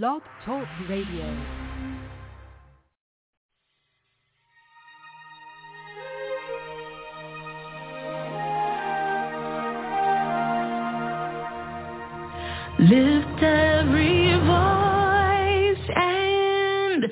Blog Talk Radio. Lift every voice and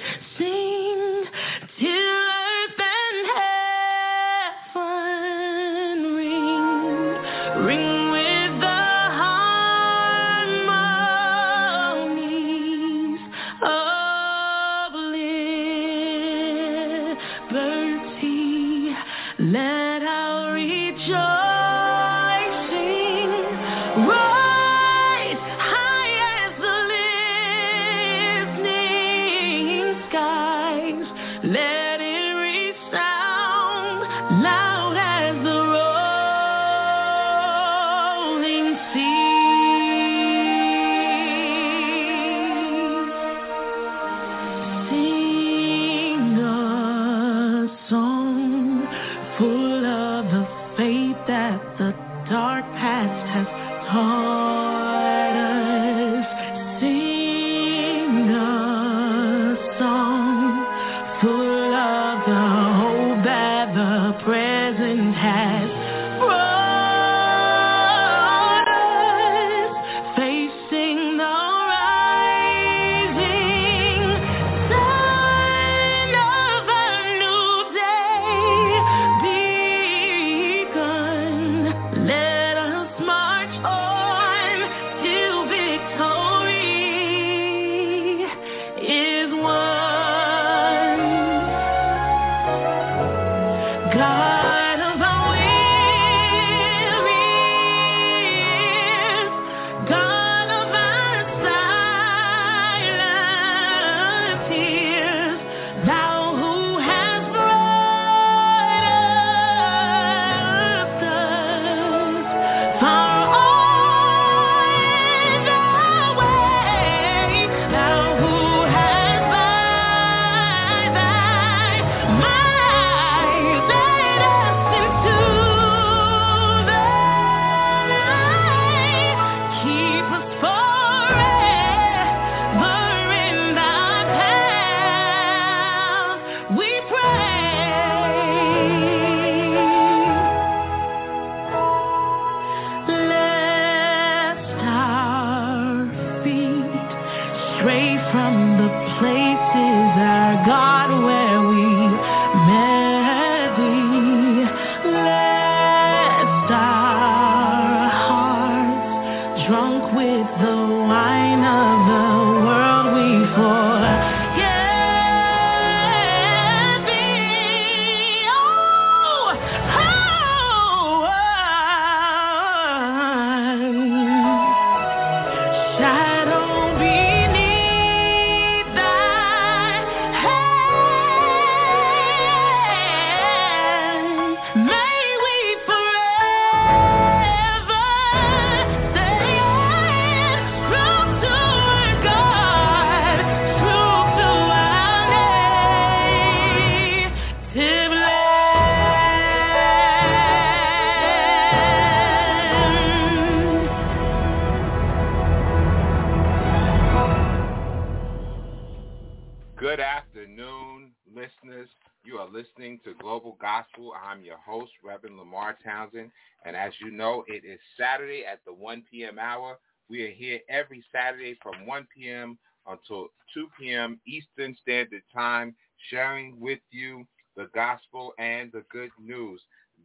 Lamar Townsend. And as you know, it is Saturday at the 1 p.m. hour. We are here every Saturday from 1 p.m. until 2 p.m. Eastern Standard Time, sharing with you the gospel and the good news.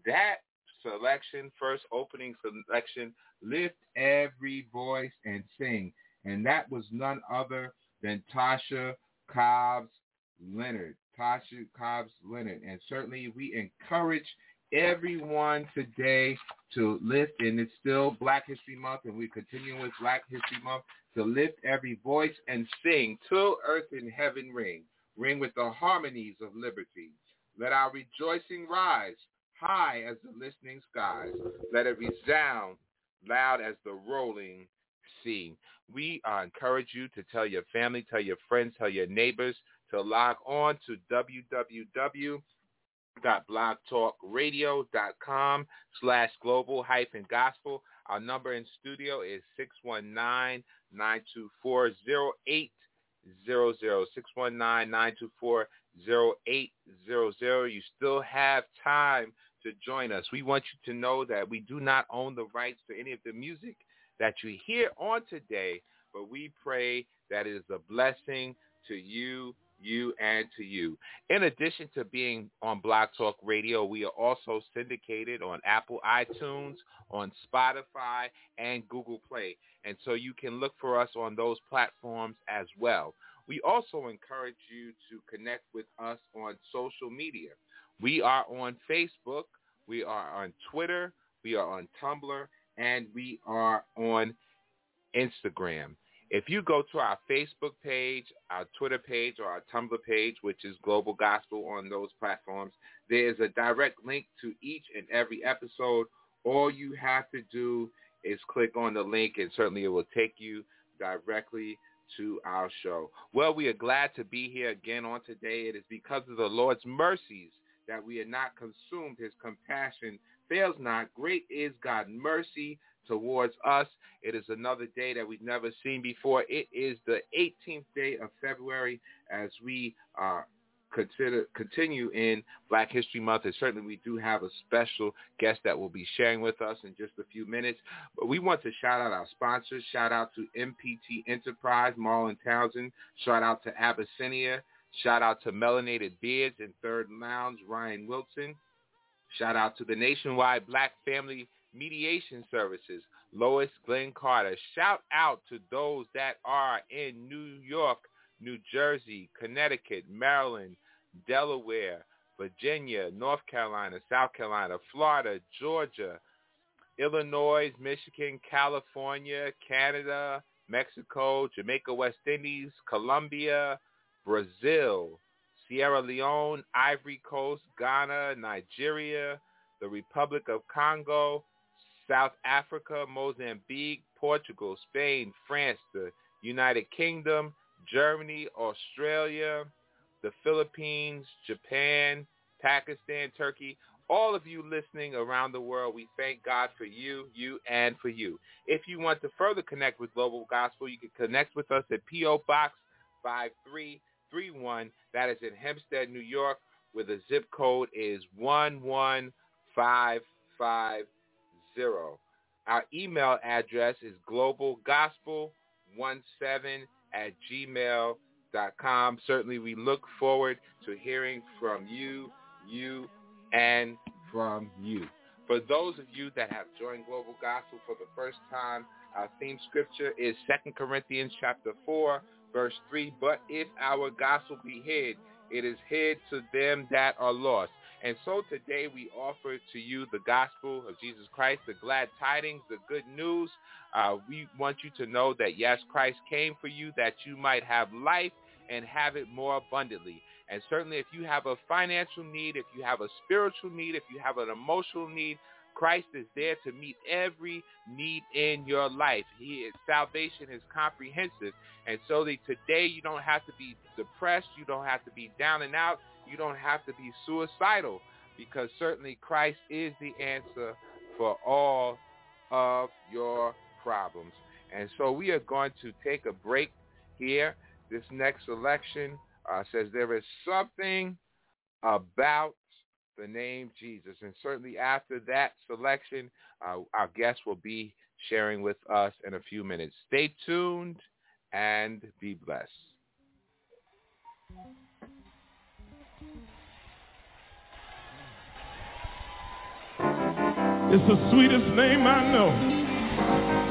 That selection, first opening selection, lift every voice and sing. And that was none other than Tasha Cobbs Leonard. Tasha Cobbs Leonard. And certainly we encourage everyone today to lift, and it's still Black History Month, and we continue with Black History Month, to lift every voice and sing till earth and heaven ring. Ring with the harmonies of liberty. Let our rejoicing rise high as the listening skies. Let it resound loud as the rolling sea. We uh, encourage you to tell your family, tell your friends, tell your neighbors to log on to www.blogtalkradio.com slash global hyphen gospel. Our number in studio is 619-924-08 You still have time to join us. We want you to know that we do not own the rights to any of the music that you hear on today, but we pray that it is a blessing to you, you, and to you. In addition to being on Blog Talk Radio, we are also syndicated on Apple iTunes, on Spotify, and Google Play. And so you can look for us on those platforms as well. We also encourage you to connect with us on social media. We are on Facebook, we are on Twitter, we are on Tumblr, and we are on Instagram. If you go to our Facebook page, our Twitter page, or our Tumblr page, which is Global Gospel on those platforms, there is a direct link to each and every episode. All you have to do is click on the link, and certainly it will take you directly to our show. Well, we are glad to be here again on today. It is because of the Lord's mercies that we are not consumed. His compassion fails not. Great is God's mercy towards us. It is another day that we've never seen before. It is the 18th day of February as we uh, consider continue in Black History Month. And certainly we do have a special guest that will be sharing with us in just a few minutes. But we want to shout out our sponsors. Shout out to MPT Enterprise, Marlon Townsend. Shout out to Abyssinia. Shout out to Melanated Beards and Third Lounge, Ryan Wilson. Shout out to the Nationwide Black Family Mediation Services, Lois Glenn Carter. Shout out to those that are in New York, New Jersey, Connecticut, Maryland, Delaware, Virginia, North Carolina, South Carolina, Florida, Georgia, Illinois, Michigan, California, Canada, Mexico, Jamaica, West Indies, Colombia, Brazil, Sierra Leone, Ivory Coast, Ghana, Nigeria, the Republic of Congo, South Africa, Mozambique, Portugal, Spain, France, the United Kingdom, Germany, Australia, the Philippines, Japan, Pakistan, Turkey, all of you listening around the world, we thank God for you, you, and for you. If you want to further connect with Global Gospel, you can connect with us at P.O. Box 5331. That is in Hempstead, New York, where the zip code is 11550. Our email address is globalgospel17 at gmail.com. Certainly we look forward to hearing from you, you, and from you. For those of you that have joined Global Gospel for the first time, our theme scripture is 2 Corinthians chapter 4, verse 3. But if our gospel be hid, it is hid to them that are lost. And so today we offer to you the gospel of Jesus Christ, the glad tidings, the good news. Uh, we want you to know that yes, Christ came for you that you might have life and have it more abundantly. And certainly if you have a financial need, if you have a spiritual need, if you have an emotional need, Christ is there to meet every need in your life. He, salvation is comprehensive. And so that today you don't have to be depressed. You don't have to be down and out. You don't have to be suicidal because certainly Christ is the answer for all of your problems. And so we are going to take a break here. This next selection uh, says there is something about the name Jesus. And certainly after that selection, uh, our guest will be sharing with us in a few minutes. Stay tuned and be blessed. It's the sweetest name I know.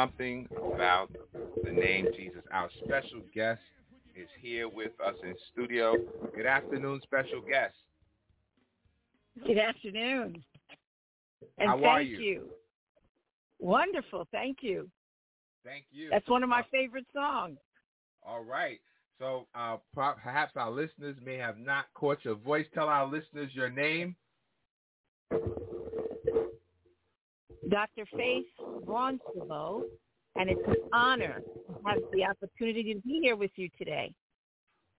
Something about the name Jesus. Our special guest is here with us in studio. Good afternoon, special guest. Good afternoon. And How thank are you? you. Wonderful. Thank you. Thank you. That's one of my favorite songs. All right. So uh, perhaps our listeners may have not caught your voice. Tell our listeners your name. Dr. Fayth Vaughn-Shavuo, and it's an honor to have the opportunity to be here with you today.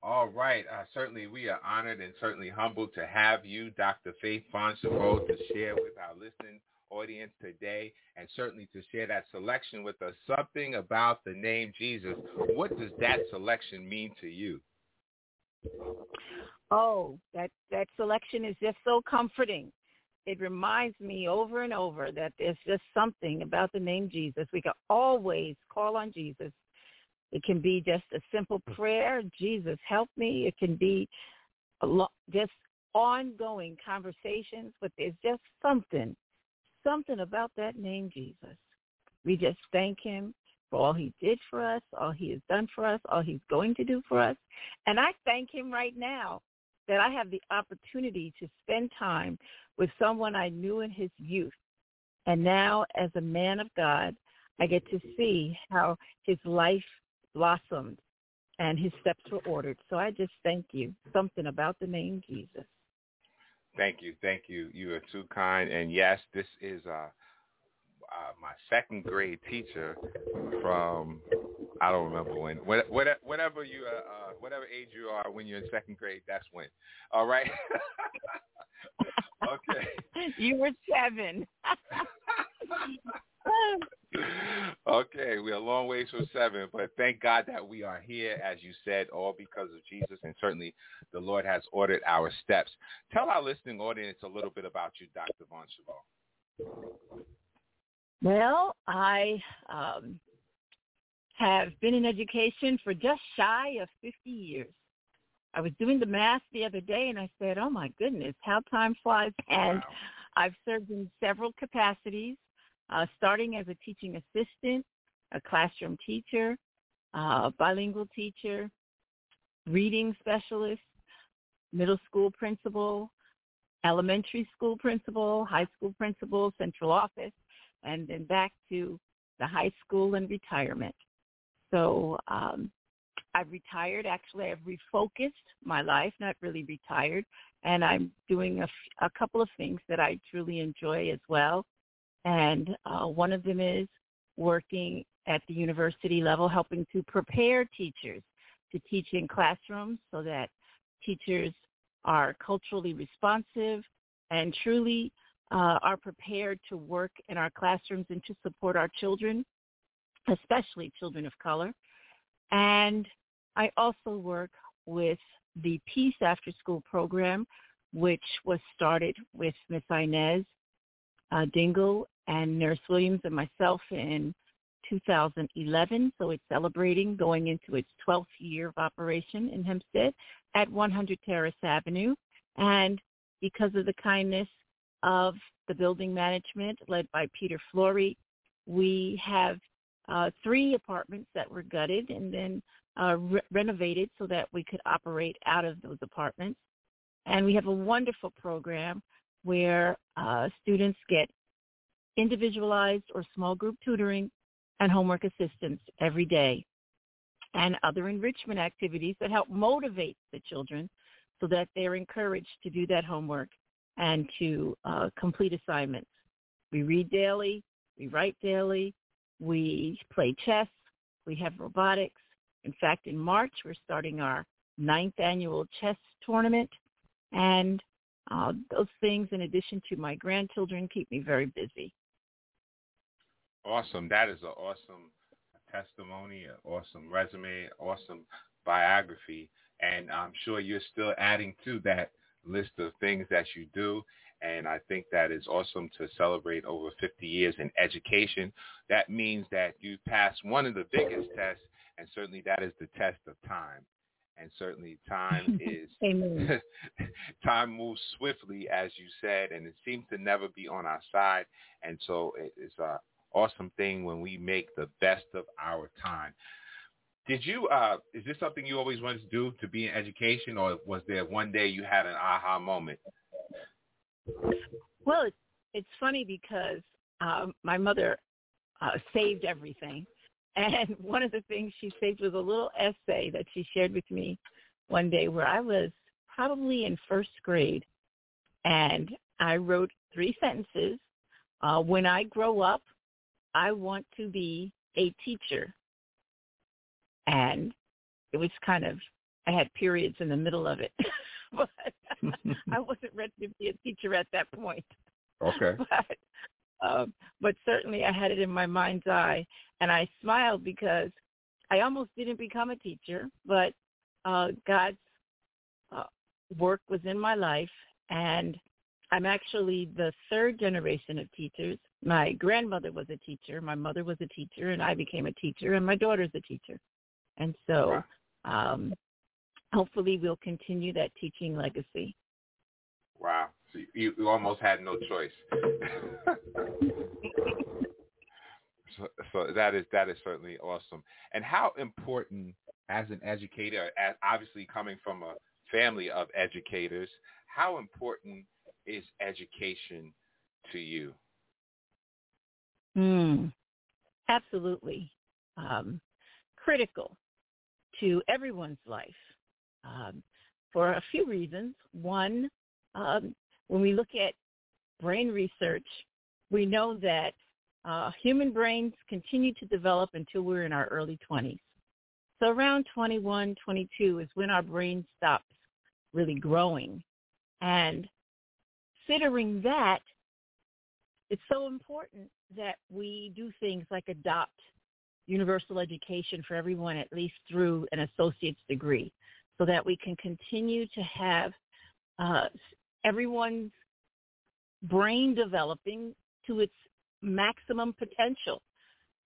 All right. Uh, certainly, we are honored and certainly humbled to have you, Dr. Fayth Vaughn-Shavuo, to share with our listening audience today and certainly to share that selection with us. Something about the name Jesus. What does that selection mean to you? Oh, that, that selection is just so comforting it reminds me over and over that there's just something about the name Jesus. We can always call on Jesus. It can be just a simple prayer, Jesus, help me. It can be lo- just ongoing conversations, but there's just something, something about that name Jesus. We just thank him for all he did for us, all he has done for us, all he's going to do for us. And I thank him right now that I have the opportunity to spend time with someone I knew in his youth. And now as a man of God, I get to see how his life blossomed and his steps were ordered. So I just thank you. Something about the name Jesus. Thank you. Thank you. You are too kind. And yes, this is uh, uh, my second grade teacher from I don't remember when. Whatever you uh, uh, whatever age you are when you're in second grade, that's when. All right. okay. You were seven. okay, we're a long ways from seven, but thank God that we are here, as you said, all because of Jesus, and certainly the Lord has ordered our steps. Tell our listening audience a little bit about you, Dr. Von Cheval. Well, I um, have been in education for just shy of 50 years. I was doing the math the other day and I said, oh my goodness, how time flies. And wow. I've served in several capacities, uh, starting as a teaching assistant, a classroom teacher, uh, bilingual teacher, reading specialist, middle school principal, elementary school principal, high school principal, central office, and then back to the high school and retirement. So um, I've retired. Actually, I've refocused my life, not really retired, and I'm doing a, a couple of things that I truly enjoy as well. And uh, one of them is working at the university level, helping to prepare teachers to teach in classrooms so that teachers are culturally responsive and truly uh, are prepared to work in our classrooms and to support our children, especially children of color. And I also work with the Peace After School program, which was started with Miss Inez uh, Dingle and Nurse Williams and myself in 2011. So it's celebrating going into its 12th year of operation in Hempstead at 100 Terrace Avenue. And because of the kindness of the building management led by Peter Flory, we have uh, three apartments that were gutted and then uh, re- renovated so that we could operate out of those apartments. And we have a wonderful program where uh, students get individualized or small group tutoring and homework assistance every day and other enrichment activities that help motivate the children so that they're encouraged to do that homework and to uh, complete assignments. We read daily, we write daily, we play chess, we have robotics. In fact, in March, we're starting our ninth annual chess tournament. And uh, those things, in addition to my grandchildren, keep me very busy. Awesome. That is an awesome testimony, an awesome resume, awesome biography. And I'm sure you're still adding to that list of things that you do. And I think that is awesome to celebrate over 50 years in education. That means that you passed one of the biggest tests, and certainly that is the test of time. And certainly time is time moves swiftly, as you said, and it seems to never be on our side. And so it's a awesome thing when we make the best of our time. Did you, uh, is this something you always wanted to do to be in education or was there one day you had an aha moment? Well, it's, it's funny because um, my mother uh, saved everything. And one of the things she saved was a little essay that she shared with me one day where I was probably in first grade. And I wrote three sentences. Uh, when I grow up, I want to be a teacher. And it was kind of, I had periods in the middle of it. but I wasn't ready to be a teacher at that point. Okay. but, um, but certainly I had it in my mind's eye. And I smiled because I almost didn't become a teacher, but uh, God's uh, work was in my life. And I'm actually the third generation of teachers. My grandmother was a teacher, my mother was a teacher, and I became a teacher, and my daughter's a teacher. And so um, hopefully we'll continue that teaching legacy. Wow. So you, you almost had no choice. so, so that is that is certainly awesome. And how important as an educator, as obviously coming from a family of educators, how important is education to you? Mm, absolutely. Um, critical to everyone's life um, for a few reasons. One, um, when we look at brain research, we know that uh, human brains continue to develop until we're in our early 20s. So around 21, 22 is when our brain stops really growing. And considering that, it's so important that we do things like adopt universal education for everyone at least through an associate's degree so that we can continue to have uh, everyone's brain developing to its maximum potential.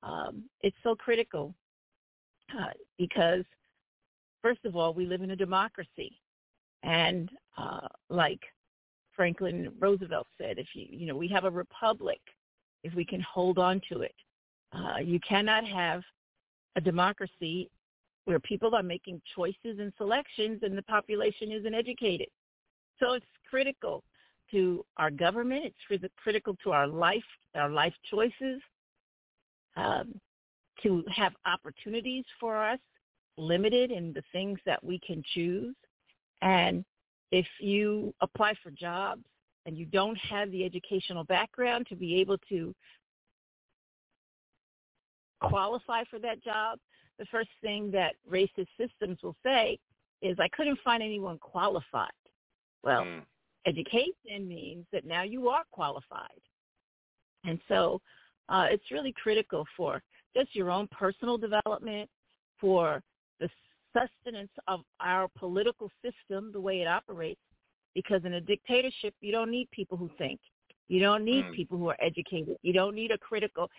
Um, it's so critical uh, because, first of all, we live in a democracy. And uh, like Franklin Roosevelt said, if you you know we have a republic, if we can hold on to it, uh, you cannot have a democracy where people are making choices and selections and the population isn't educated. So it's critical to our government. It's critical to our life, our life choices, um, to have opportunities for us limited in the things that we can choose. And if you apply for jobs and you don't have the educational background to be able to qualify for that job, the first thing that racist systems will say is, I couldn't find anyone qualified. Well, Mm. education means that now you are qualified. And so uh, it's really critical for just your own personal development, for the sustenance of our political system, the way it operates, because in a dictatorship, you don't need people who think. You don't need Mm. people who are educated. You don't need a critical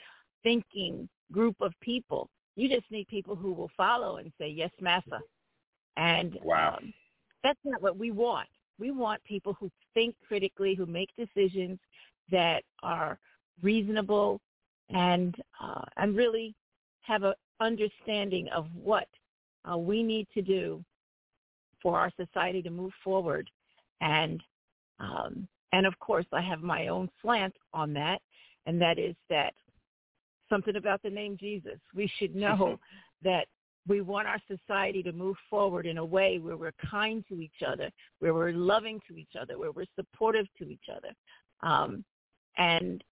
thinking group of people. You just need people who will follow and say, yes, massa. And Wow. um, that's not what we want. We want people who think critically, who make decisions that are reasonable and uh, and really have an understanding of what uh, we need to do for our society to move forward. And um, and of course, I have my own slant on that, and that is that something about the name Jesus. We should know that we want our society to move forward in a way where we're kind to each other, where we're loving to each other, where we're supportive to each other. Um, and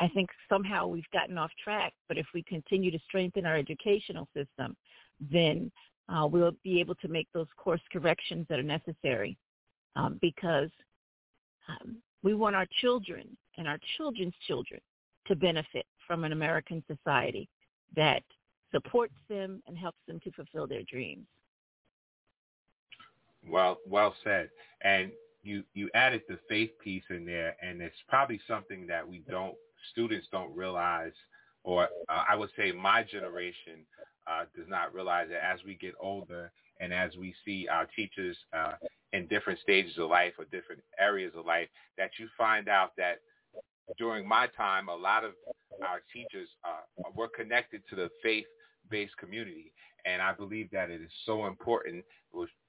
I think somehow we've gotten off track, but if we continue to strengthen our educational system, then uh, we'll be able to make those course corrections that are necessary um, because um, we want our children and our children's children to benefit from an American society that supports them and helps them to fulfill their dreams. Well, well said. And you you added the faith piece in there, and it's probably something that we don't students don't realize, or uh, I would say my generation uh, does not realize that as we get older and as we see our teachers uh, in different stages of life or different areas of life, that you find out that during my time, a lot of our teachers uh, were connected to the faith-based community, and I believe that it is so important.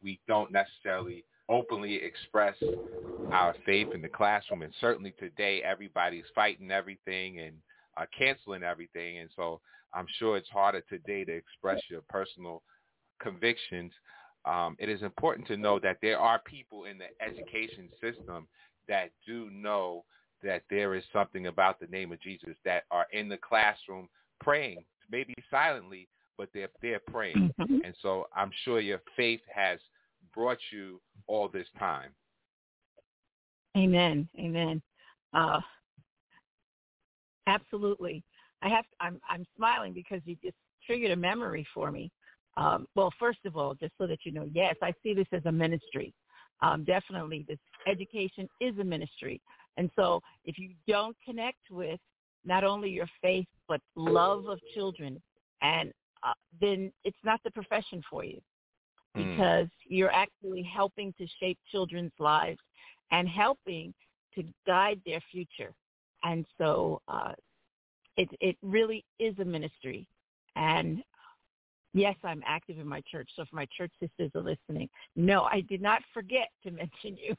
We don't necessarily openly express our faith in the classroom, and certainly today everybody's fighting everything and uh, canceling everything, and so I'm sure it's harder today to express your personal convictions. Um, it is important to know that there are people in the education system that do know that there is something about the name of Jesus that are in the classroom praying, maybe silently, but they're they're praying. Mhm. And so I'm sure your faith has brought you all this time. Amen. Amen. Uh, absolutely. I have. I'm. I'm smiling because you just triggered a memory for me. Um, well, first of all, just so that you know, yes, I see this as a ministry. Um, definitely, this education is a ministry, and so if you don't connect with not only your faith but love of children, and uh, then it's not the profession for you Mm. because you're actually helping to shape children's lives and helping to guide their future. And so uh, it it really is a ministry. And yes, I'm active in my church. So if my church sisters are listening, no, I did not forget to mention you.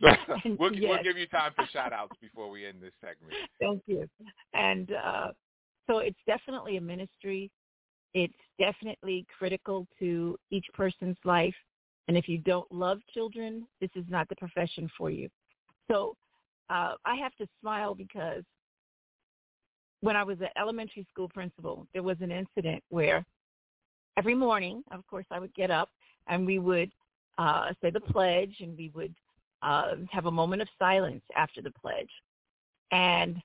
We'll, we'll give you time for shout outs before we end this segment. Thank you. And uh, so it's definitely a ministry. It's definitely critical to each person's life. And if you don't love children, this is not the profession for you. So uh, I have to smile because when I was an elementary school principal, there was an incident where every morning, of course, I would get up and we would uh, say the pledge and we would uh, have a moment of silence after the pledge. And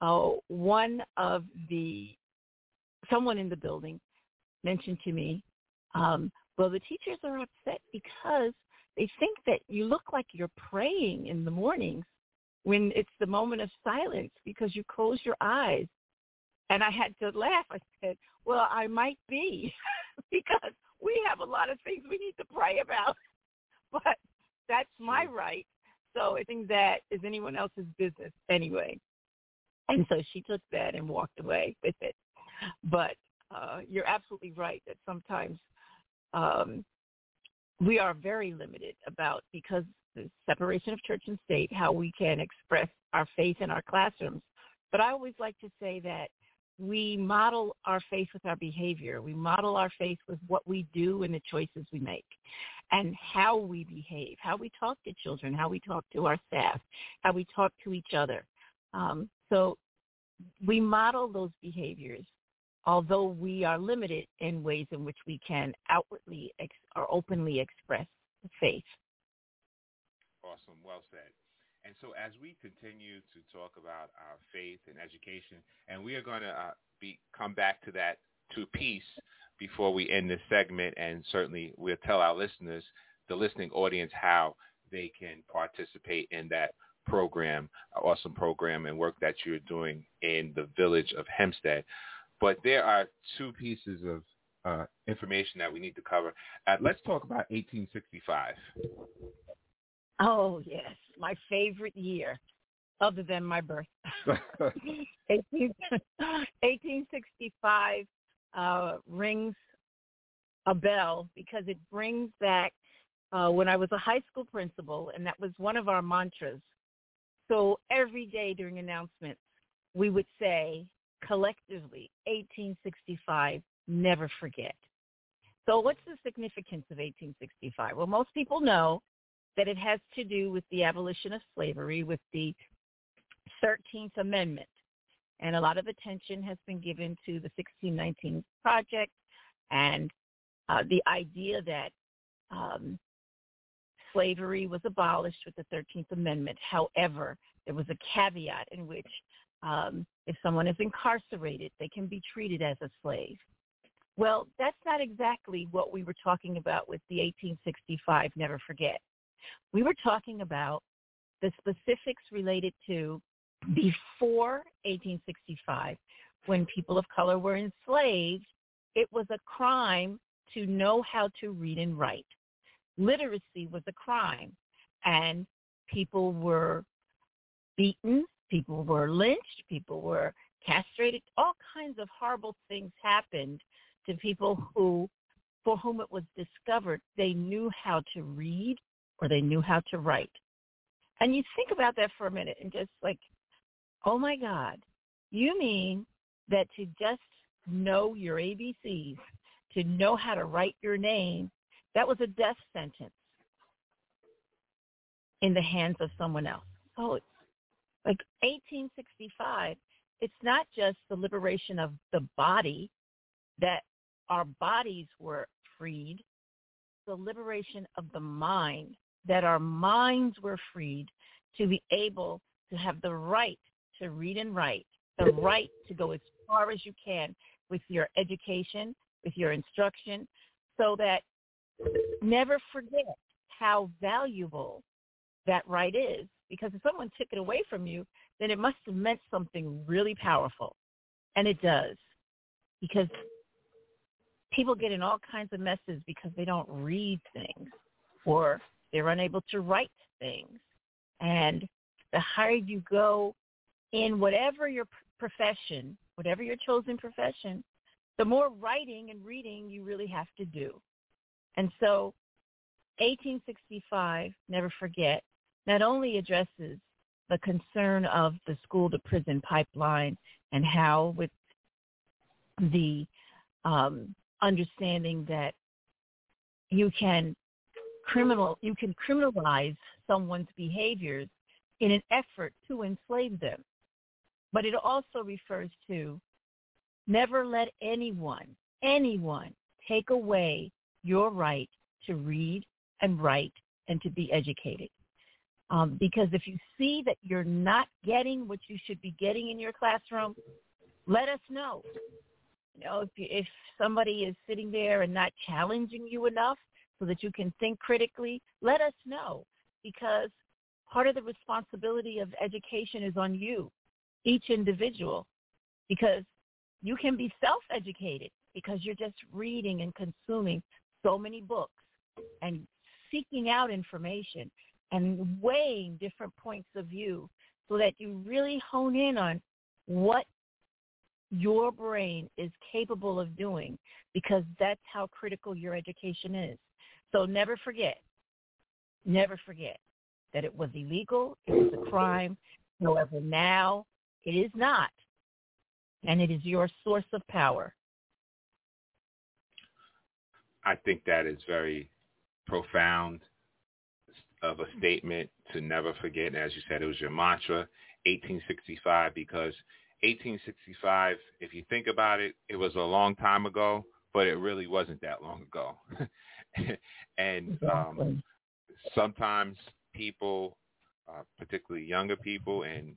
uh, one of the, someone in the building mentioned to me, um, well, the teachers are upset because they think that you look like you're praying in the mornings when it's the moment of silence because you close your eyes. And I had to laugh. I said, well, I might be because we have a lot of things we need to pray about. But that's my right. So I think that is anyone else's business anyway. And so she took that and walked away with it. But uh, you're absolutely right that sometimes um, we are very limited about because the separation of church and state, how we can express our faith in our classrooms. But I always like to say that we model our faith with our behavior. We model our faith with what we do and the choices we make and how we behave, how we talk to children, how we talk to our staff, how we talk to each other. Um, so we model those behaviors although we are limited in ways in which we can outwardly ex- or openly express faith. Awesome. Well said. And so as we continue to talk about our faith and education, and we are going to uh, be come back to that to peace before we end this segment, and certainly we'll tell our listeners, the listening audience, how they can participate in that program, awesome program and work that you're doing in the village of Hempstead. But there are two pieces of uh, information that we need to cover. Uh, let's talk about 1865. Oh, yes. My favorite year, other than my birth. 1865 uh, rings a bell because it brings back uh, when I was a high school principal, and that was one of our mantras. So every day during announcements, we would say collectively, 1865, never forget. So what's the significance of 1865? Well, most people know that it has to do with the abolition of slavery, with the 13th Amendment. And a lot of attention has been given to the 1619 Project and uh, the idea that um, slavery was abolished with the 13th Amendment. However, there was a caveat in which um, if someone is incarcerated, they can be treated as a slave. Well, that's not exactly what we were talking about with the 1865 Never Forget. We were talking about the specifics related to before 1865, when people of color were enslaved, it was a crime to know how to read and write. Literacy was a crime, and people were beaten, people were lynched, people were castrated. All kinds of horrible things happened to people who, for whom it was discovered, they knew how to read or they knew how to write. And you think about that for a minute and just like Oh my God. You mean that to just know your ABCs, to know how to write your name, that was a death sentence in the hands of someone else. So it's like 1865, it's not just the liberation of the body that our bodies were freed, the liberation of the mind, that our minds were freed to be able to have the right to read and write, the right to go as far as you can with your education, with your instruction, so that never forget how valuable that right is. Because if someone took it away from you, then it must have meant something really powerful. And it does. Because people get in all kinds of messes because they don't read things or they're unable to write things. And the higher you go in whatever your profession, whatever your chosen profession, the more writing and reading you really have to do. And so 1865, never forget, not only addresses the concern of the school to prison pipeline and how with the um, understanding that you can criminal you can criminalize someone's behaviors in an effort to enslave them but it also refers to never let anyone, anyone take away your right to read and write and to be educated. Um, because if you see that you're not getting what you should be getting in your classroom, let us know. You know, if, you, if somebody is sitting there and not challenging you enough so that you can think critically, let us know because part of the responsibility of education is on you each individual because you can be self-educated because you're just reading and consuming so many books and seeking out information and weighing different points of view so that you really hone in on what your brain is capable of doing because that's how critical your education is. So never forget, never forget that it was illegal, it was a crime. However, now it is not. And it is your source of power. I think that is very profound of a statement to never forget. And as you said, it was your mantra, 1865, because 1865, if you think about it, it was a long time ago, but it really wasn't that long ago. and um, sometimes people, uh, particularly younger people and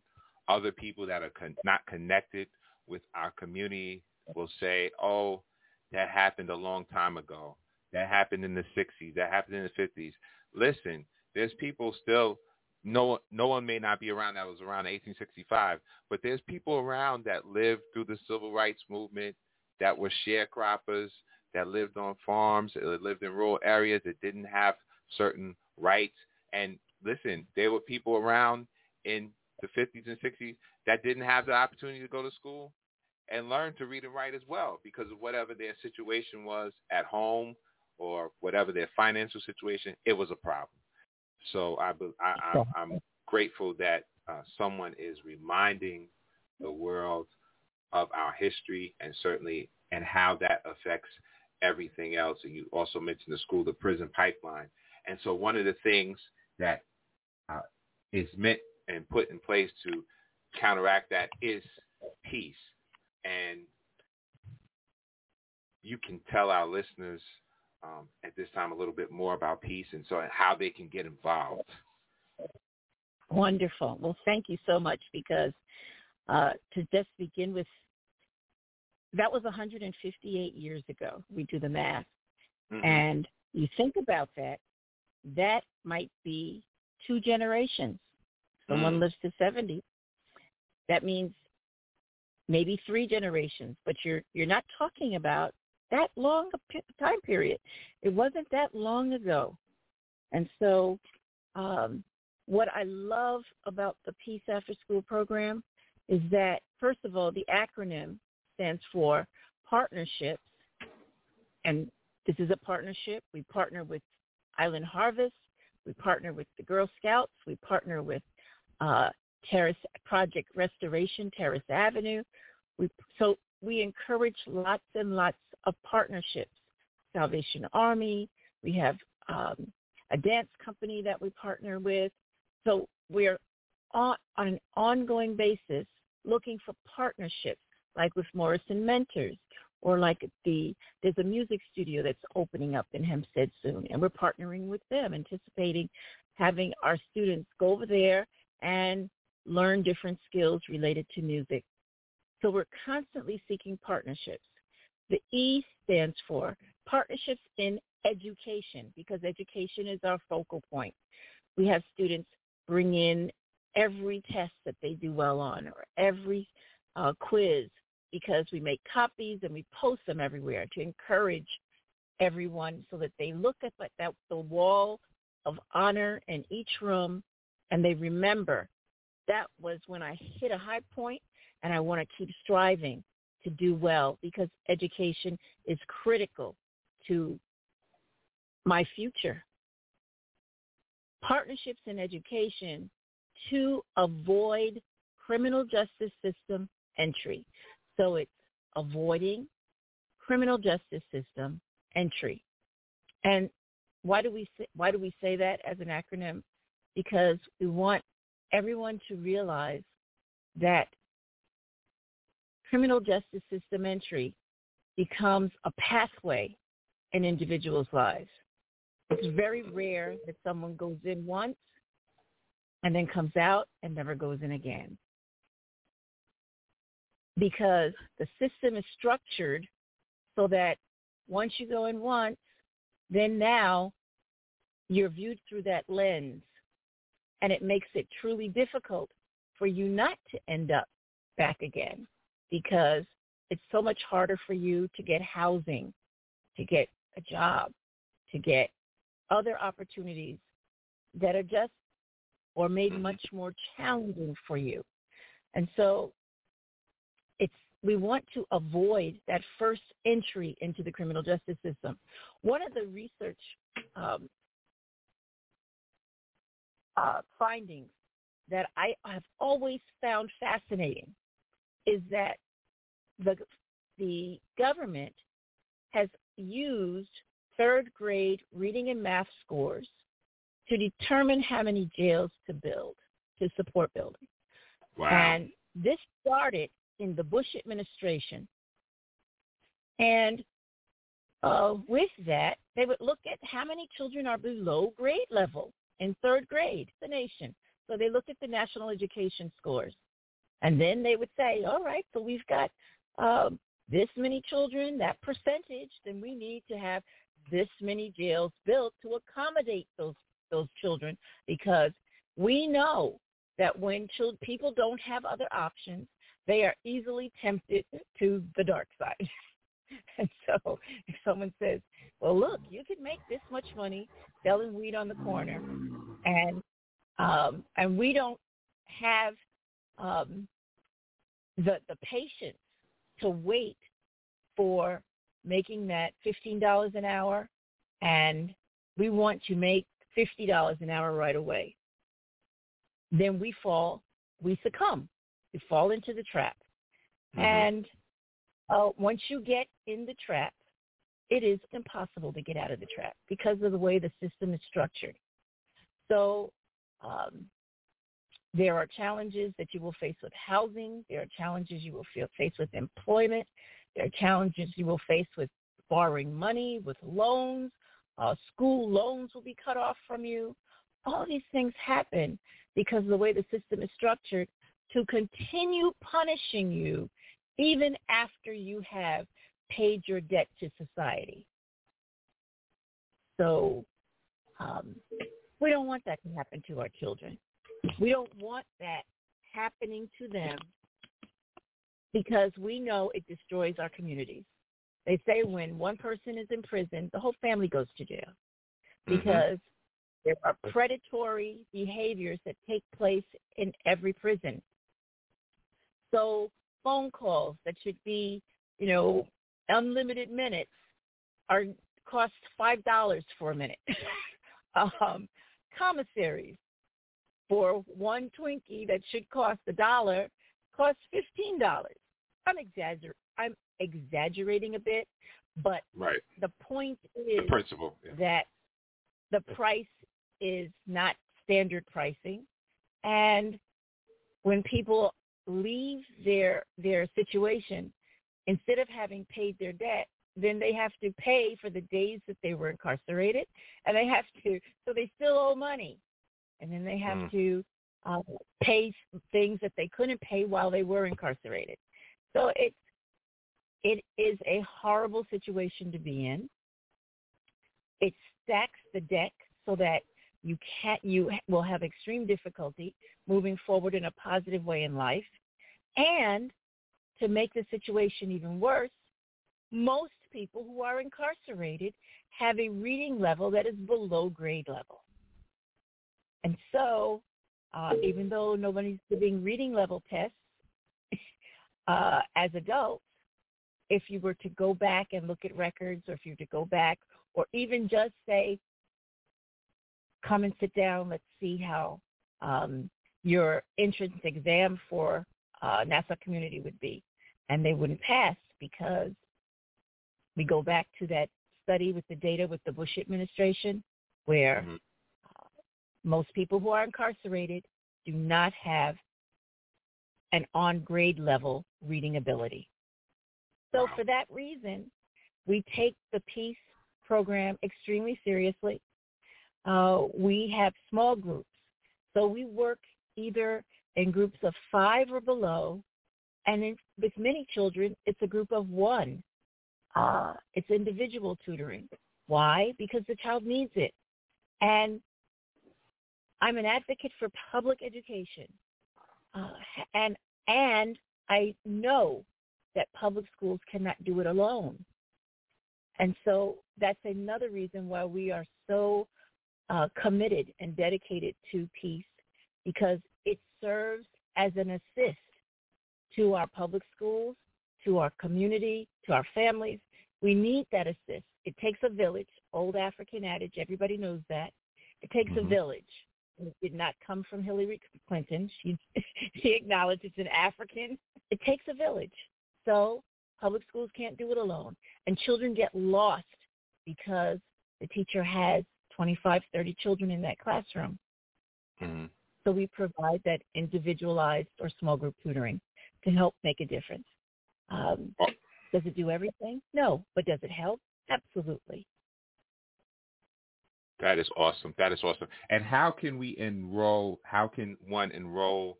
other people that are con- not connected with our community will say, oh, that happened a long time ago. That happened in the 60s. That happened in the 50s. Listen, there's people still no no one may not be around that was around 1865, but there's people around that lived through the civil rights movement, that were sharecroppers, that lived on farms, that lived in rural areas that didn't have certain rights. And listen, there were people around in the 50s and 60s that didn't have the opportunity to go to school and learn to read and write as well because of whatever their situation was at home or whatever their financial situation, it was a problem. So I, I, I am grateful that uh, someone is reminding the world of our history and certainly and how that affects everything else. And you also mentioned the school to prison pipeline. And so one of the things that uh, is meant and put in place to counteract that is peace. And you can tell our listeners um, at this time a little bit more about peace and so how they can get involved. Wonderful. Well, thank you so much because uh, to just begin with, that was 158 years ago. We do the math. Mm-hmm. And you think about that, that might be two generations. Someone mm. lives to 70. That means maybe three generations, but you're you're not talking about that long a time period. It wasn't that long ago. And so um, what I love about the Peace After School program is that, first of all, the acronym stands for partnerships. And this is a partnership. We partner with Island Harvest. We partner with the Girl Scouts. We partner with uh, Terrace Project Restoration, Terrace Avenue. We, so we encourage lots and lots of partnerships. Salvation Army, we have um, a dance company that we partner with. So we're on, on an ongoing basis looking for partnerships, like with Morrison Mentors, or like the there's a music studio that's opening up in Hempstead soon, and we're partnering with them, anticipating having our students go over there and learn different skills related to music. So we're constantly seeking partnerships. The E stands for partnerships in education because education is our focal point. We have students bring in every test that they do well on or every uh, quiz because we make copies and we post them everywhere to encourage everyone so that they look at that, the wall of honor in each room and they remember that was when I hit a high point and I want to keep striving to do well because education is critical to my future. Partnerships in education to avoid criminal justice system entry. So it's avoiding criminal justice system entry. And why do we say, why do we say that as an acronym? Because we want everyone to realize that criminal justice system entry becomes a pathway in individuals' lives. It's very rare that someone goes in once and then comes out and never goes in again. Because the system is structured so that once you go in once, then now you're viewed through that lens and it makes it truly difficult for you not to end up back again because it's so much harder for you to get housing, to get a job, to get other opportunities that are just or made mm-hmm. much more challenging for you. And so we want to avoid that first entry into the criminal justice system. One of the research um, uh, findings that I have always found fascinating is that the the government has used third grade reading and math scores to determine how many jails to build to support building. Wow. And this started in the Bush administration. And uh, with that, they would look at how many children are below grade level in third grade, the nation. So they looked at the national education scores. And then they would say, all right, so we've got um, this many children, that percentage, then we need to have this many jails built to accommodate those those children because we know that when children, people don't have other options, they are easily tempted to the dark side. and so if someone says, well, look, you can make this much money selling weed on the corner, and um, and we don't have um, the the patience to wait for making that fifteen dollars an hour, and we want to make fifty dollars an hour right away. Then we fall, we succumb, we fall into the trap, mm-hmm. and uh, once you get in the trap, it is impossible to get out of the trap because of the way the system is structured. So um, there are challenges that you will face with housing. There are challenges you will feel, face with employment. There are challenges you will face with borrowing money, with loans. Uh, school loans will be cut off from you. All these things happen because of the way the system is structured to continue punishing you even after you have paid your debt to society. So um, we don't want that to happen to our children. We don't want that happening to them because we know it destroys our communities. They say when one person is in prison, the whole family goes to jail mm-hmm. because mm-hmm. there are predatory behaviors that take place in every prison. So phone calls that should be, you know, unlimited minutes are cost five dollars for a minute. um, commissaries for one Twinkie that should cost a dollar costs fifteen dollars. I'm exagger I'm exaggerating a bit, but right. the point is the principle yeah. that the price is not standard pricing, and when people leave their their situation, instead of having paid their debt, then they have to pay for the days that they were incarcerated, and they have to so they still owe money, and then they have mm. to uh, pay things that they couldn't pay while they were incarcerated. So it's it is a horrible situation to be in. It stacks the deck so that you can't you will have extreme difficulty moving forward in a positive way in life. And to make the situation even worse most people who are incarcerated have a reading level that is below grade level. And so uh, even though nobody's doing reading level tests uh, as adults if you were to go back and look at records or if you were to go back or even just say come and sit down. Let's see how um, your entrance exam for uh, Nassau community would be. And they wouldn't pass because we go back to that study with the data with the Bush administration where mm-hmm. uh, most people who are incarcerated do not have an on-grade level reading ability. So for that reason, we take the PEACE program extremely seriously uh, we have small groups. So we work either in groups of five or below, and in, with many children, it's a group of one. Uh, it's individual tutoring. Why? Because the child needs it. And I'm an advocate for public education. Uh, and and I know that public schools cannot do it alone. And so that's another reason why we are so uh, committed and dedicated to peace because it serves as an assist to our public schools, to our community, to our families. We need that assist. It takes a village, old African adage, everybody knows that. It takes mm-hmm. a village. It did not come from Hillary Clinton. She she acknowledged it's an African. It takes a village. So public schools can't do it alone. And children get lost because the teacher has 25, 30 children in that classroom. Mm-hmm. So we provide that individualized or small group tutoring. to help make a difference. Um, does it do everything? No, but does it help? Absolutely. That is awesome. That is awesome. And how can we enroll? How can one enroll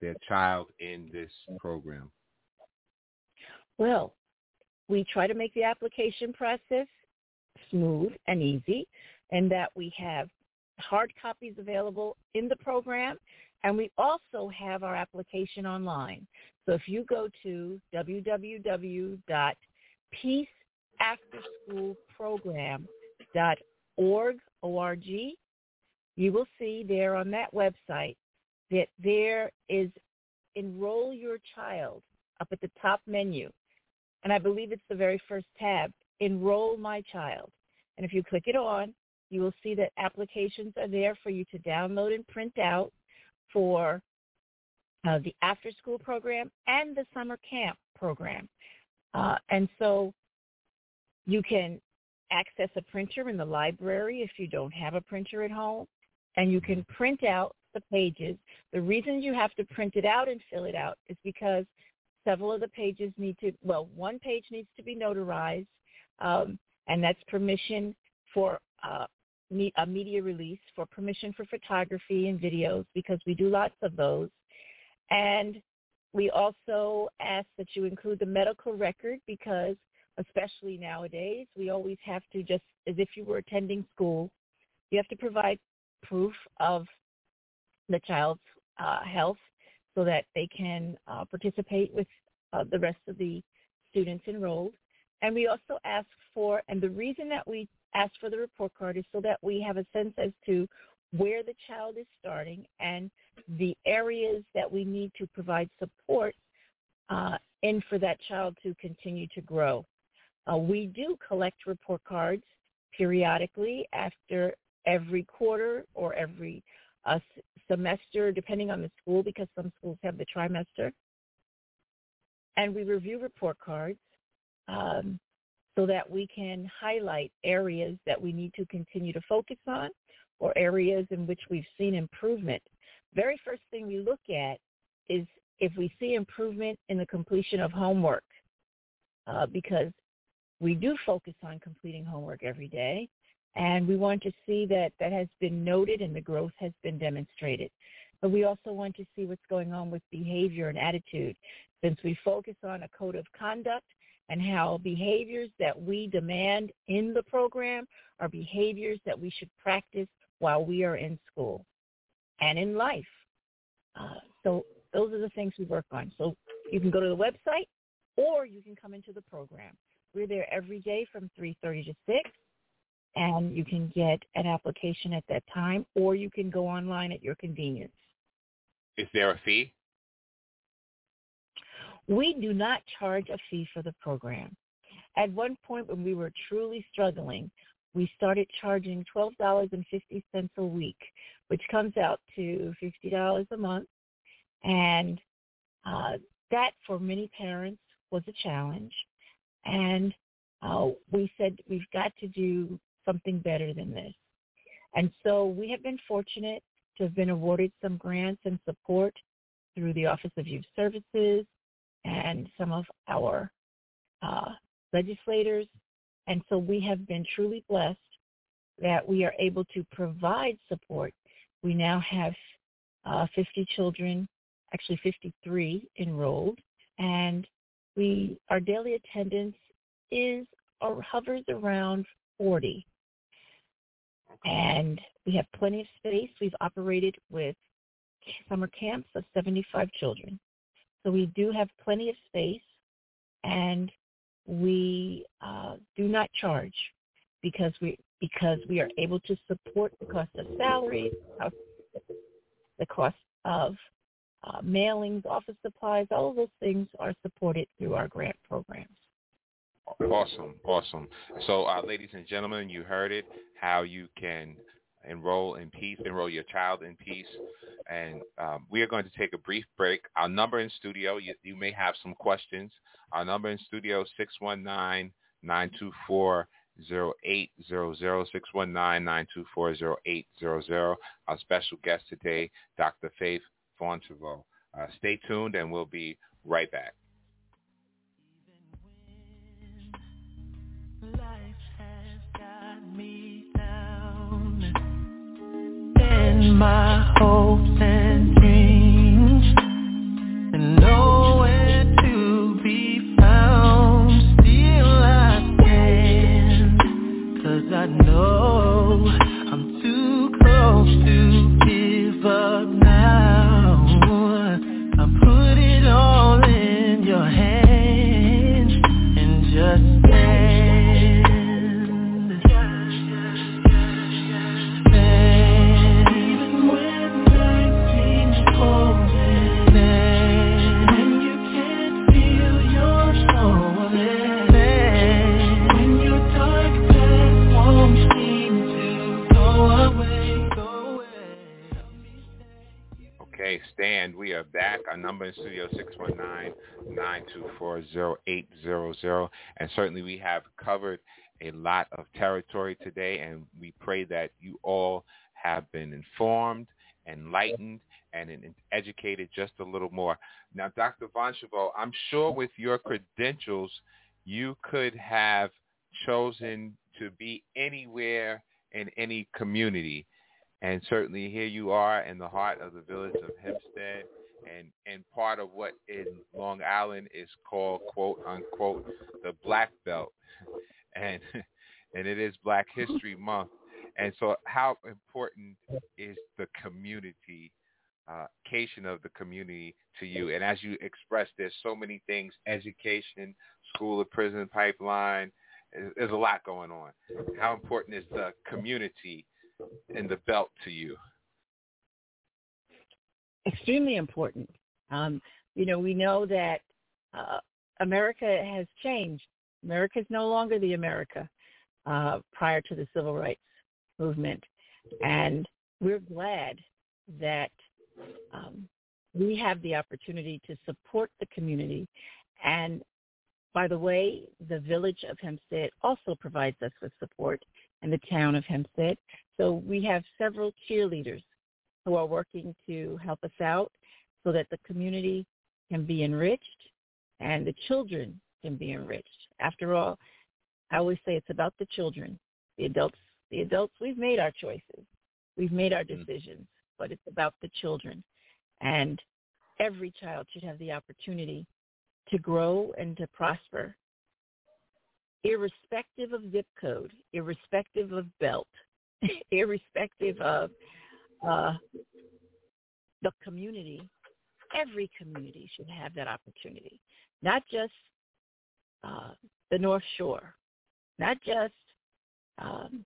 their child in this program? Well, we try to make the application process smooth and easy, and that we have hard copies available in the program, and we also have our application online. So if you go to www.peaceafterschoolprogram.org, O-R-G, you will see there on that website that there is enroll your child up at the top menu. And I believe it's the very first tab, enroll my child. And if you click it on, you will see that applications are there for you to download and print out for uh, the after school program and the summer camp program. Uh, and so you can access a printer in the library if you don't have a printer at home, and you can print out the pages. The reason you have to print it out and fill it out is because several of the pages need to, well, one page needs to be notarized, um, and that's permission for uh, a media release, for permission for photography and videos, because we do lots of those. And we also ask that you include the medical record because especially nowadays, we always have to just, as if you were attending school, you have to provide proof of the child's uh, health so that they can uh, participate with uh, the rest of the students enrolled. And we also ask for, and the reason that we ask for the report card is so that we have a sense as to where the child is starting and the areas that we need to provide support uh, in for that child to continue to grow. Uh, we do collect report cards periodically after every quarter or every uh, semester, depending on the school, because some schools have the trimester. And we review report cards um, so that we can highlight areas that we need to continue to focus on or areas in which we've seen improvement. Very first thing we look at is if we see improvement in the completion of homework, uh, because we do focus on completing homework every day, and we want to see that that has been noted and the growth has been demonstrated. But we also want to see what's going on with behavior and attitude, since we focus on a code of conduct and how behaviors that we demand in the program are behaviors that we should practice while we are in school and in life. Uh, so those are the things we work on. So you can go to the website or you can come into the program. We're there every day from 3.30 to 6, and you can get an application at that time, or you can go online at your convenience. Is there a fee? We do not charge a fee for the program. At one point when we were truly struggling, we started charging $12.50 a week, which comes out to $50 a month. And uh, that for many parents was a challenge. And uh, we said we've got to do something better than this. And so we have been fortunate to have been awarded some grants and support through the Office of Youth Services and some of our uh, legislators. And so we have been truly blessed that we are able to provide support. We now have uh, 50 children, actually 53 enrolled, and we our daily attendance is or hovers around 40. And we have plenty of space. We've operated with summer camps of 75 children. So we do have plenty of space and we uh, do not charge because we because we are able to support the cost of salaries, the cost of uh, mailings, office supplies, all of those things are supported through our grant programs. Awesome, awesome. So, uh, ladies and gentlemen, you heard it, how you can enroll in peace, enroll your child in peace. And um, we are going to take a brief break. Our number in studio, you, you may have some questions. Our number in studio, 619 924 0800 619-924-0800. Our special guest today, Dr. Fayth Vaughn-Shavuo. Uh, stay tuned and we'll be right back. My hopes and stand. We are back. Our number in studio 619-924-0800. And certainly we have covered a lot of territory today, and we pray that you all have been informed, enlightened, and educated just a little more. Now, Dr. Vaughn-Shavuo, I'm sure with your credentials, you could have chosen to be anywhere in any community. And certainly here you are in the heart of the village of Hempstead and, and part of what in Long Island is called, quote unquote, the Black Belt. And, and it is Black History Month. And so how important is the community, uh, of the community to you? And as you expressed, there's so many things, education, school of prison pipeline, there's a lot going on. How important is the community in the belt to you? Extremely important. Um, you know, we know that uh, America has changed. America is no longer the America uh, prior to the civil rights movement, and we're glad that um, we have the opportunity to support the community. And by the way, the village of Hempstead also provides us with support in the town of Hempstead. So we have several cheerleaders who are working to help us out so that the community can be enriched and the children can be enriched. After all, I always say it's about the children. The adults, the adults, we've made our choices. We've made our mm. decisions, but it's about the children. And every child should have the opportunity to grow and to prosper irrespective of zip code, irrespective of belt, irrespective of uh, the community, every community should have that opportunity, not just uh, the North Shore, not just um,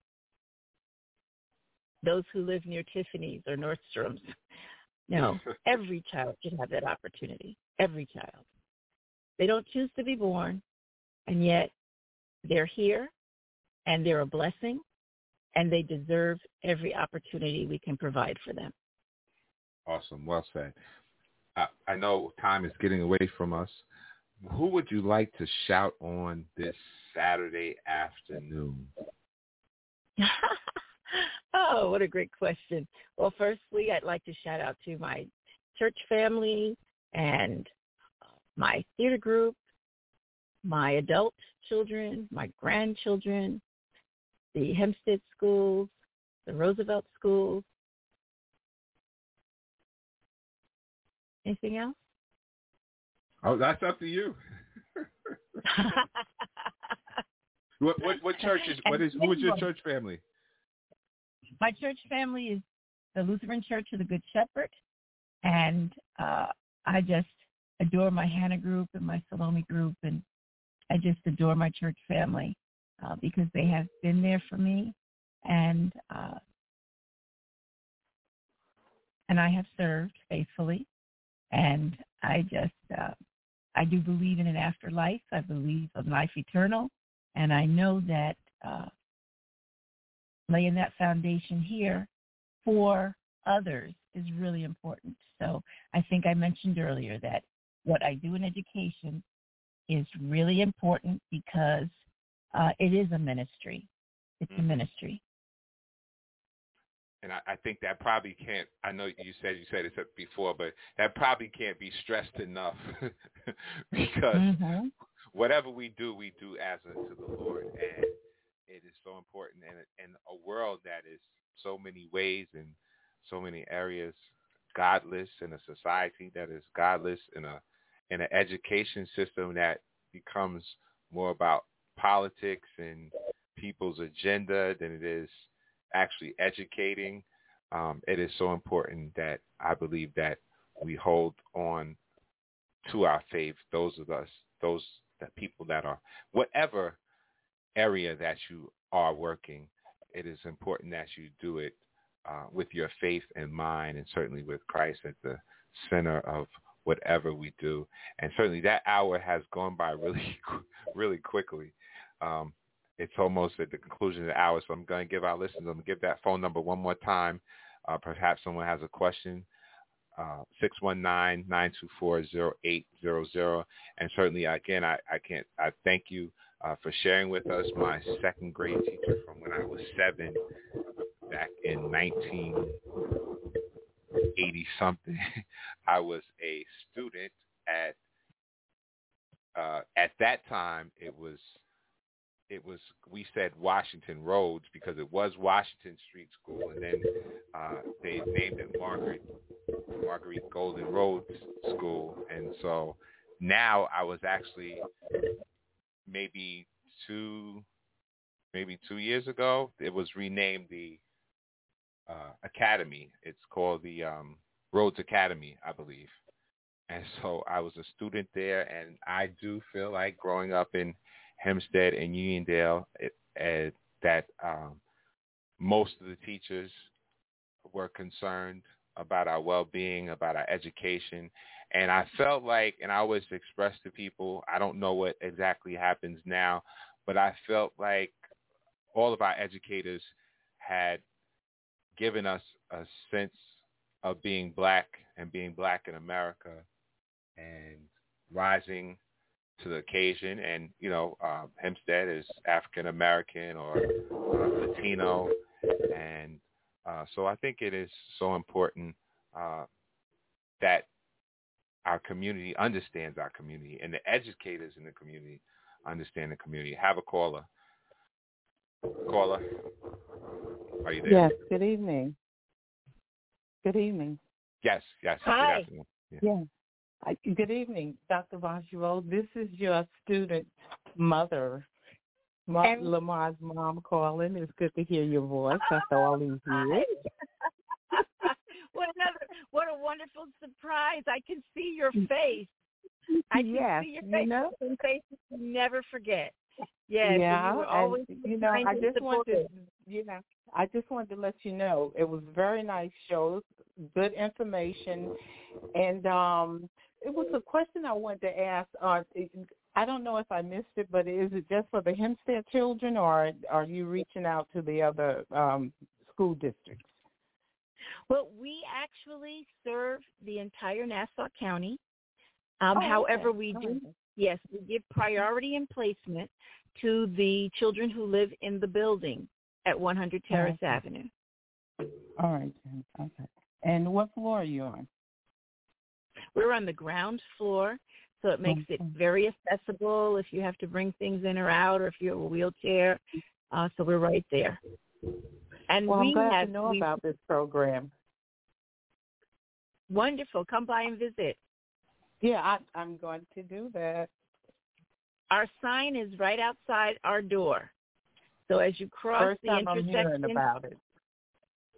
those who live near Tiffany's or Nordstrom's. No, every child should have that opportunity. Every child. They don't choose to be born, and yet they're here and they're a blessing and they deserve every opportunity we can provide for them. Awesome. Well said. I, I know time is getting away from us. Who would you like to shout on this Saturday afternoon? oh, what a great question. Well, firstly, I'd like to shout out to my church family and my theater group, my adult children, my grandchildren, the Hempstead schools, the Roosevelt schools. Anything else? Oh, that's up to you. what, what what church is what is who is your church family? My church family is the Lutheran Church of the Good Shepherd, and uh, I just adore my Hannah group and my Salome group, and I just adore my church family uh, because they have been there for me, and uh, and I have served faithfully, and I just uh, I do believe in an afterlife. I believe in life eternal, and I know that uh, laying that foundation here for others is really important. So I think I mentioned earlier that what I do in education is really important because uh, it is a ministry. It's a mm-hmm. ministry. and I, I think that probably can't. I know you said you said it before, but that probably can't be stressed enough because Mm-hmm. whatever we do, we do as unto the Lord, and it is so important. And in a world that is so many ways and so many areas godless, in a society that is godless, in a in an education system that becomes more about politics and people's agenda than it is actually educating. Um, it is so important that I believe that we hold on to our faith. Those of us, those that people that are whatever area that you are working, it is important that you do it uh, with your faith in mind, and certainly with Christ at the center of whatever we do. And certainly that hour has gone by really, really quickly. Um, it's almost at the conclusion of the hour, so I'm going to give our listeners, I'm going to give that phone number one more time. Uh, perhaps someone has a question. Uh, 619-924-0800. And certainly, again, I, I can't, I thank you uh, for sharing with us my second grade teacher from when I was seven back in 1980 something. I was a student at, uh, at that time it was it was we said Washington Roads because it was Washington Street School, and then uh, they named it Margaret Marguerite Golden Rhodes School, and so now I was actually maybe two maybe two years ago it was renamed the uh, Academy. It's called the um, Rhodes Academy, I believe. And so I was a student there, and I do feel like growing up in Hempstead and Uniondale it, it, that um, most of the teachers were concerned about our well-being, about our education. And I felt like, and I always express to people, I don't know what exactly happens now, but I felt like all of our educators had given us a sense of being black and being black in America and rising to the occasion. And, you know, uh, Hempstead is African American or uh, Latino. And uh, so I think it is so important uh, that our community understands our community and the educators in the community understand the community. Have a caller. Caller, are you there? Yes, good evening. Good evening. Yes, yes. Hi. Good. Yeah. Yeah. I, good evening, Dr. Vajiro. This is your student mother, Ma- And- Lamar's mom calling. It's good to hear your voice after all these years. what another what a wonderful surprise. I can see your mm. face. I can yes, see your you face. know. Some faces you never forget. Yes, yeah, you were and, always you know, I just wanted, supportive. You know, I just wanted to let you know it was very nice show, good information, and um, it was a question I wanted to ask. Uh, I don't know if I missed it, but is it just for the Hempstead children, or are you reaching out to the other um, school districts? Well, we actually serve the entire Nassau County. Um, Oh, okay. however, we do right. yes, we give priority in placement to the children who live in the building at 100 Terrace Okay. Avenue. All right. Okay. And what floor are you on? We're on the ground floor, so it makes it very accessible if you have to bring things in or out, or if you have a wheelchair. Uh, so we're right there. And Well, we I'm glad have to know we- about this program. wonderful. Come by and visit. Yeah, I, I'm going to do that. Our sign is right outside our door. So as you cross First the time I'm hearing intersection, about it.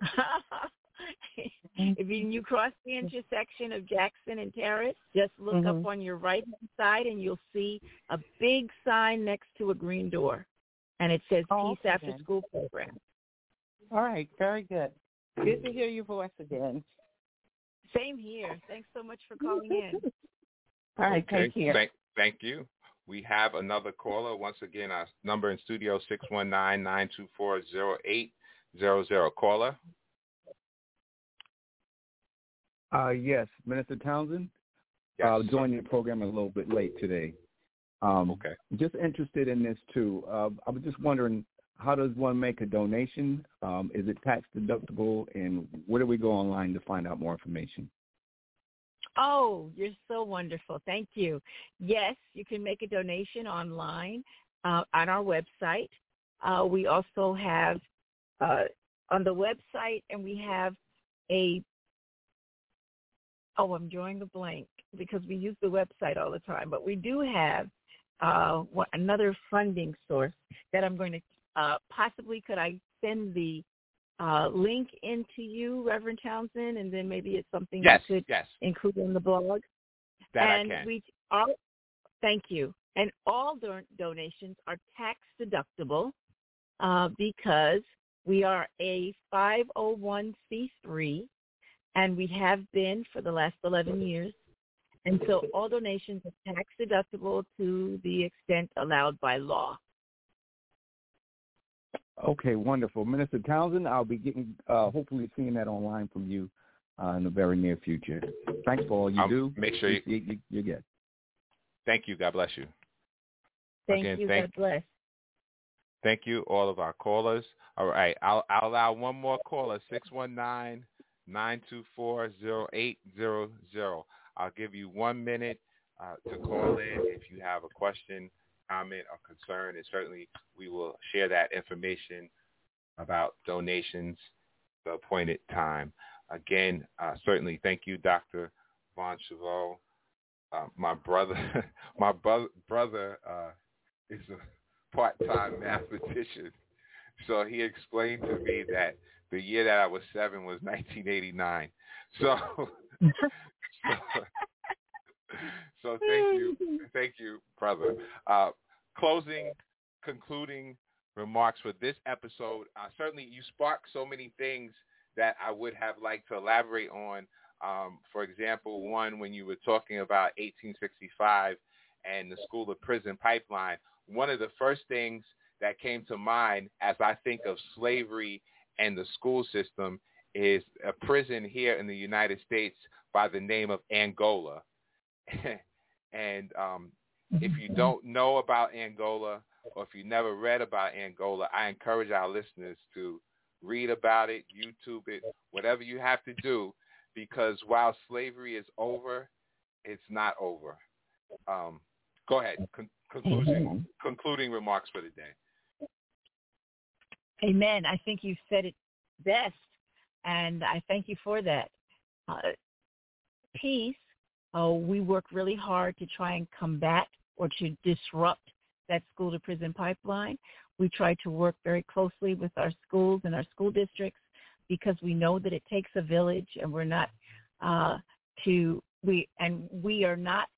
if you, you cross the intersection of Jackson and Terrace, just look Mhm. up on your right hand side and you'll see a big sign next to a green door. And it says Oh, Peace okay After then. School Program. All right, very good. Good to hear your voice again. Same here. Thanks so much for calling in. All right, Okay. take care. Thank, thank you. We have another caller. Once again, our number in studio, 619-924-0800. Caller? Uh, yes, Minister Townsend. Yes. Uh, joining the program a little bit late today. Um, Okay. Just interested in this too. Uh, I was just wondering how does one make a donation? Um, is it tax deductible? And where do we go online to find out more information? Oh, you're so wonderful. Thank you. Yes, you can make a donation online uh, on our website. Uh, we also have uh, on the website, and we have a oh, I'm drawing a blank because we use the website all the time, but we do have uh, another funding source that I'm going to uh, possibly could I send the uh, link into you, Reverend Townsend, and then maybe it's something yes, you could yes. include in the blog. That and I can. we all thank you. And all do- donations are tax deductible uh, because we are a 501c3, and we have been for the last 11 years. And so all donations are tax deductible to the extent allowed by law. Okay, wonderful. Minister Townsend, I'll be getting, uh, hopefully seeing that online from you uh, in the very near future. Thanks for all you I'll do. Make sure you, you, you, you're good. Thank you. God bless you. Thank Again, you. thank- God bless. Thank you, all of our callers. All right, I'll, I'll allow one more caller, 619-924-0800. I'll give you one minute uh, to call in if you have a question, comment, or concern, and certainly we will share that information about donations the appointed time. Again, uh, certainly thank you, Dr. Von Chavot. Uh, my brother, my bro- brother uh, is a part-time mathematician. So he explained to me that the year that I was seven was 1989. So, so, so thank you, thank you, brother. Uh, closing, concluding remarks for this episode. Uh, certainly, you sparked so many things that I would have liked to elaborate on. Um, for example, one when you were talking about 1865 and the school of prison pipeline, one of the first things that came to mind as I think of slavery and the school system is a prison here in the United States by the name of Angola. and um, if you don't know about Angola or if you never read about Angola, I encourage our listeners to read about it, YouTube it, whatever you have to do, because while slavery is over, it's not over. Um, go ahead. Con- conclusion, concluding remarks for the day. Amen. I think you said it best, and I thank you for that. Uh, peace. Uh, we work really hard to try and combat or to disrupt that school to prison pipeline. We try to work very closely with our schools and our school districts because we know that it takes a village, and we're not uh, to we and we are not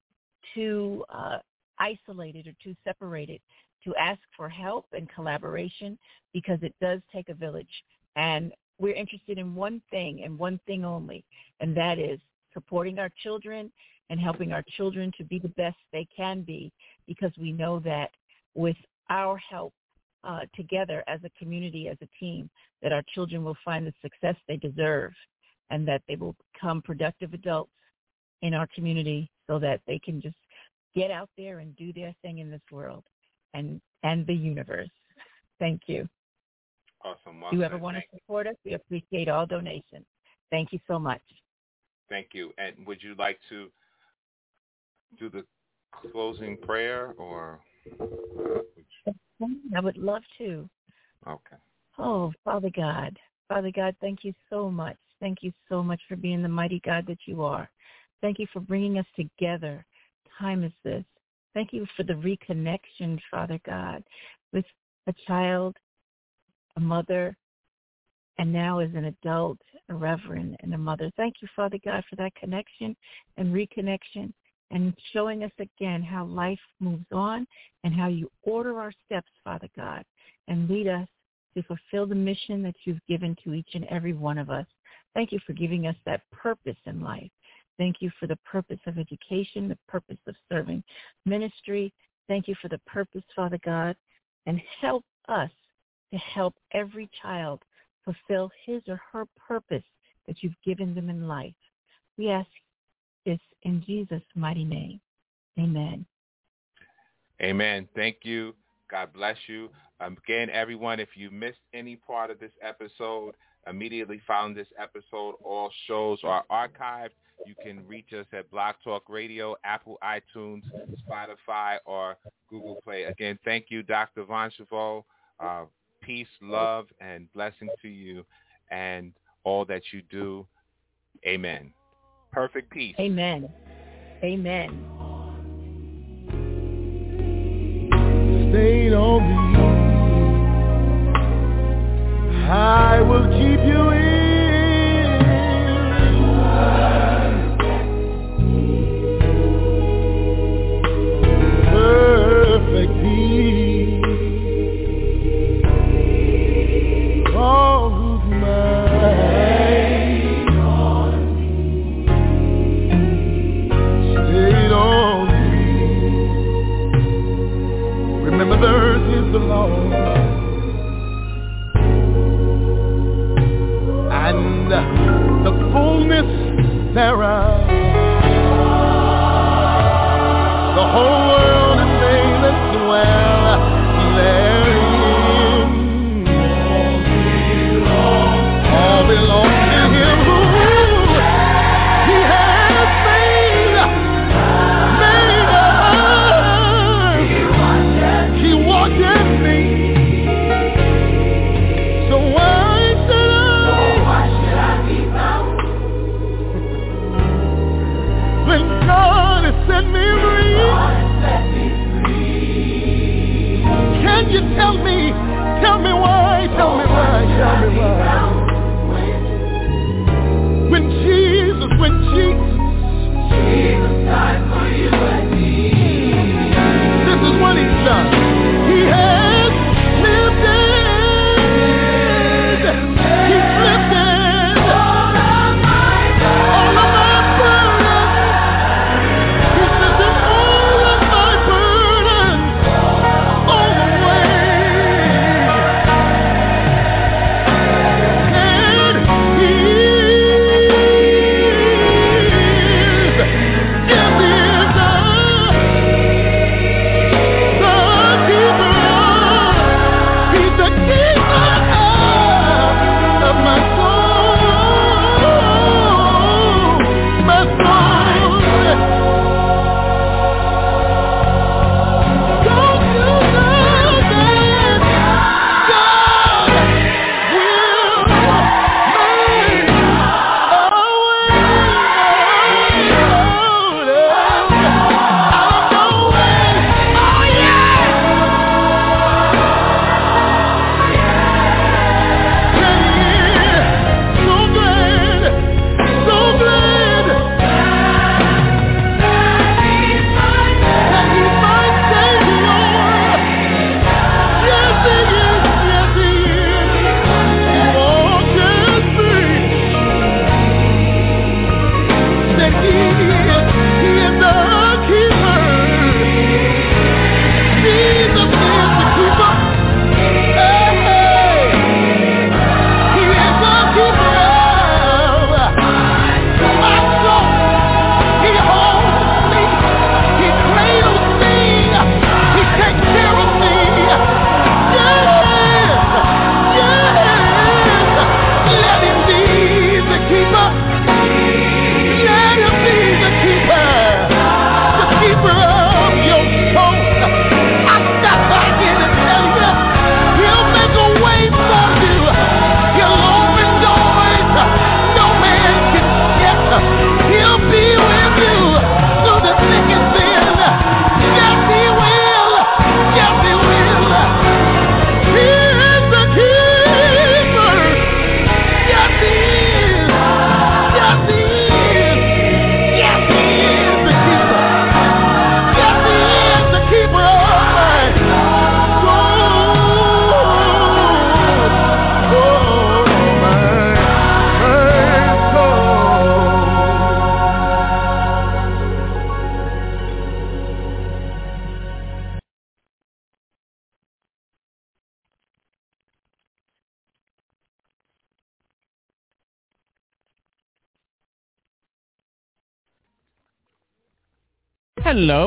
too uh, isolated or too separated to ask for help and collaboration because it does take a village. And we're interested in one thing and one thing only, and that is supporting our children and helping our children to be the best they can be because we know that with our help uh, together as a community, as a team, that our children will find the success they deserve and that they will become productive adults in our community so that they can just get out there and do their thing in this world and and the universe. Thank you. Awesome. If you ever want to support us, we appreciate all donations. Thank you so much. Thank you. And would you like to do the closing prayer or? I would love to. Okay. Oh, Father God. Father God, thank you so much. Thank you so much for being the mighty God that you are. Thank you for bringing us together. Time is this. Thank you for the reconnection, Father God, with a child, a mother, and now as an adult, a reverend and a mother. Thank you, Father God, for that connection and reconnection and showing us again how life moves on and how you order our steps, Father God, and lead us to fulfill the mission that you've given to each and every one of us. Thank you for giving us that purpose in life. Thank you for the purpose of education, the purpose of serving ministry. Thank you for the purpose, Father God, and help us to help every child fulfill his or her purpose that you've given them in life. We ask this in Jesus' mighty name. Amen. Amen. Thank you. God bless you. Um, again, everyone, if you missed any part of this episode, immediately following this episode, all shows are archived. You can reach us at Blog Talk Radio, Apple iTunes, Spotify, or Google Play. Again, thank you, Dr. Vaughn-Shavuo. Uh, peace, love, and blessing to you and all that you do. Amen. Perfect peace. Amen. Amen. Stay on me. I will keep you in